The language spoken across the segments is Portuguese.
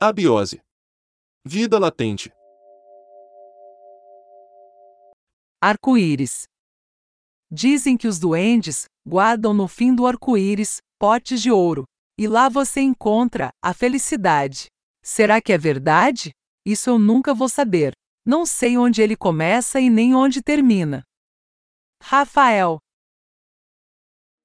Abiose. Vida latente. Arco-íris. Dizem que os duendes guardam no fim do arco-íris potes de ouro, e lá você encontra a felicidade. Será que é verdade? Isso eu nunca vou saber. Não sei onde ele começa e nem onde termina. Rafael.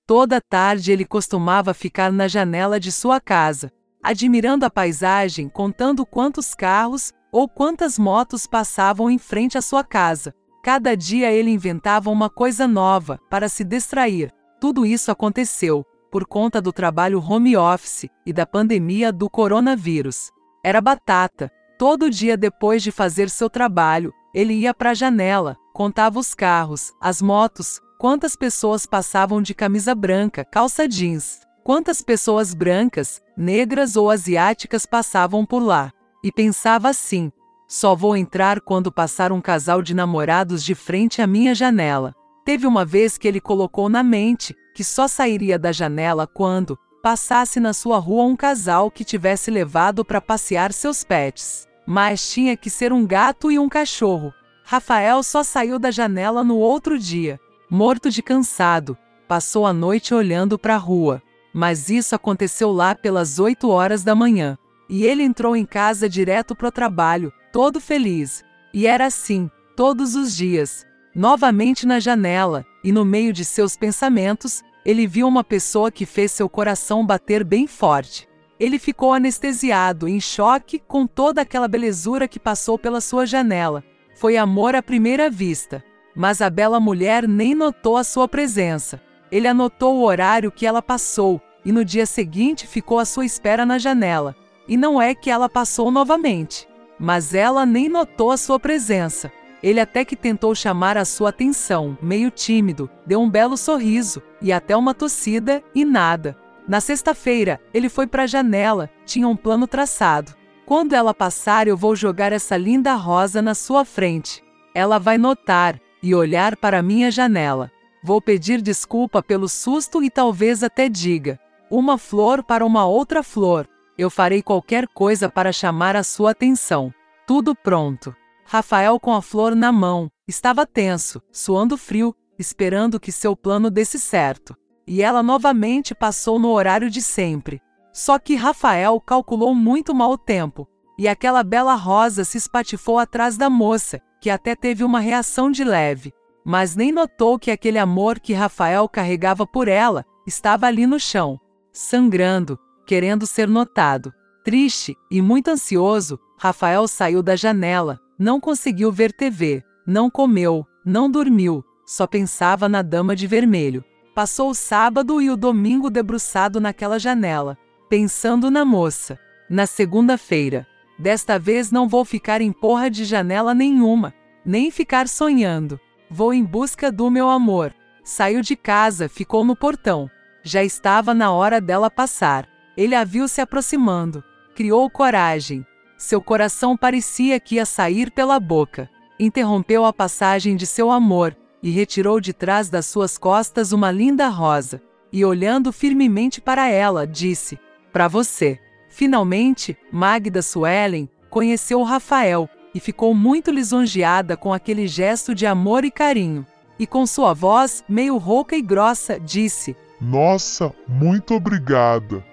Toda tarde ele costumava ficar na janela de sua casa, admirando a paisagem, contando quantos carros ou quantas motos passavam em frente à sua casa. Cada dia ele inventava uma coisa nova para se distrair. Tudo isso aconteceu por conta do trabalho home office e da pandemia do coronavírus. Era batata. Todo dia depois de fazer seu trabalho, ele ia para a janela, contava os carros, as motos, quantas pessoas passavam de camisa branca, calça jeans, quantas pessoas brancas, negras ou asiáticas passavam por lá. E pensava assim: só vou entrar quando passar um casal de namorados de frente à minha janela. Teve uma vez que ele colocou na mente que só sairia da janela quando passasse na sua rua um casal que tivesse levado para passear seus pets. Mas tinha que ser um gato e um cachorro. Rafael só saiu da janela no outro dia, morto de cansado. Passou a noite olhando para a rua. Mas isso aconteceu lá pelas 8 horas da manhã. E ele entrou em casa direto pro trabalho, todo feliz. E era assim, todos os dias. Novamente na janela, e no meio de seus pensamentos, ele viu uma pessoa que fez seu coração bater bem forte. Ele ficou anestesiado, em choque com toda aquela belezura que passou pela sua janela. Foi amor à primeira vista. Mas a bela mulher nem notou a sua presença. Ele anotou o horário que ela passou, e no dia seguinte ficou à sua espera na janela. E não é que ela passou novamente, mas ela nem notou a sua presença. Ele até que tentou chamar a sua atenção, meio tímido, deu um belo sorriso e até uma tossida e nada. Na sexta-feira, ele foi para a janela, tinha um plano traçado. Quando ela passar, eu vou jogar essa linda rosa na sua frente. Ela vai notar e olhar para minha janela. Vou pedir desculpa pelo susto e talvez até diga: uma flor para uma outra flor. Eu farei qualquer coisa para chamar a sua atenção. Tudo pronto. Rafael, com a flor na mão, estava tenso, suando frio, esperando que seu plano desse certo. E ela novamente passou no horário de sempre. Só que Rafael calculou muito mal o tempo, e aquela bela rosa se espatifou atrás da moça, que até teve uma reação de leve, mas nem notou que aquele amor que Rafael carregava por ela estava ali no chão, sangrando, querendo ser notado. Triste e muito ansioso, Rafael saiu da janela, não conseguiu ver TV, não comeu, não dormiu, só pensava na dama de vermelho. Passou o sábado e o domingo debruçado naquela janela, pensando na moça. Na segunda-feira, desta vez não vou ficar em porra de janela nenhuma, nem ficar sonhando. Vou em busca do meu amor. Saiu de casa, ficou no portão. Já estava na hora dela passar. Ele a viu se aproximando. Criou coragem. Seu coração parecia que ia sair pela boca. Interrompeu a passagem de seu amor e retirou de trás das suas costas uma linda rosa. E olhando firmemente para ela, disse: Para você. Finalmente, Magda Suelen conheceu Rafael e ficou muito lisonjeada com aquele gesto de amor e carinho. E com sua voz, meio rouca e grossa, disse: Nossa, muito obrigada.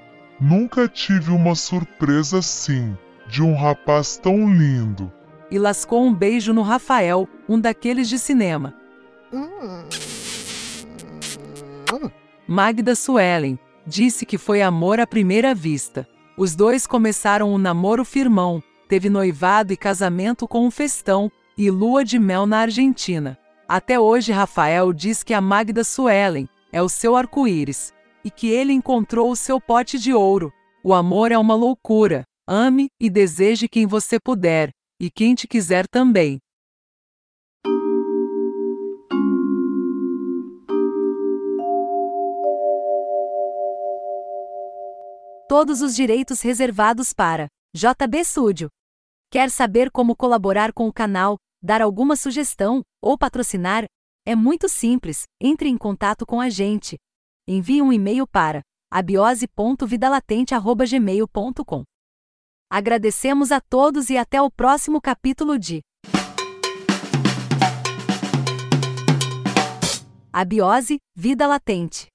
Nunca tive uma surpresa assim, de um rapaz tão lindo. E lascou um beijo no Rafael, um daqueles de cinema. Magda Suelen disse que foi amor à primeira vista. Os dois começaram um namoro firmão, teve noivado e casamento com um festão e lua de mel na Argentina. Até hoje, Rafael diz que a Magda Suelen é o seu arco-íris e que ele encontrou o seu pote de ouro. O amor é uma loucura. Ame e deseje quem você puder, e quem te quiser também. Todos os direitos reservados para JB Studio. Quer saber como colaborar com o canal, dar alguma sugestão ou patrocinar? É muito simples. Entre em contato com a gente. Envie um e-mail para abiose.vidalatente.gmail.com Agradecemos a todos e até o próximo capítulo de Abiose, Vida Latente.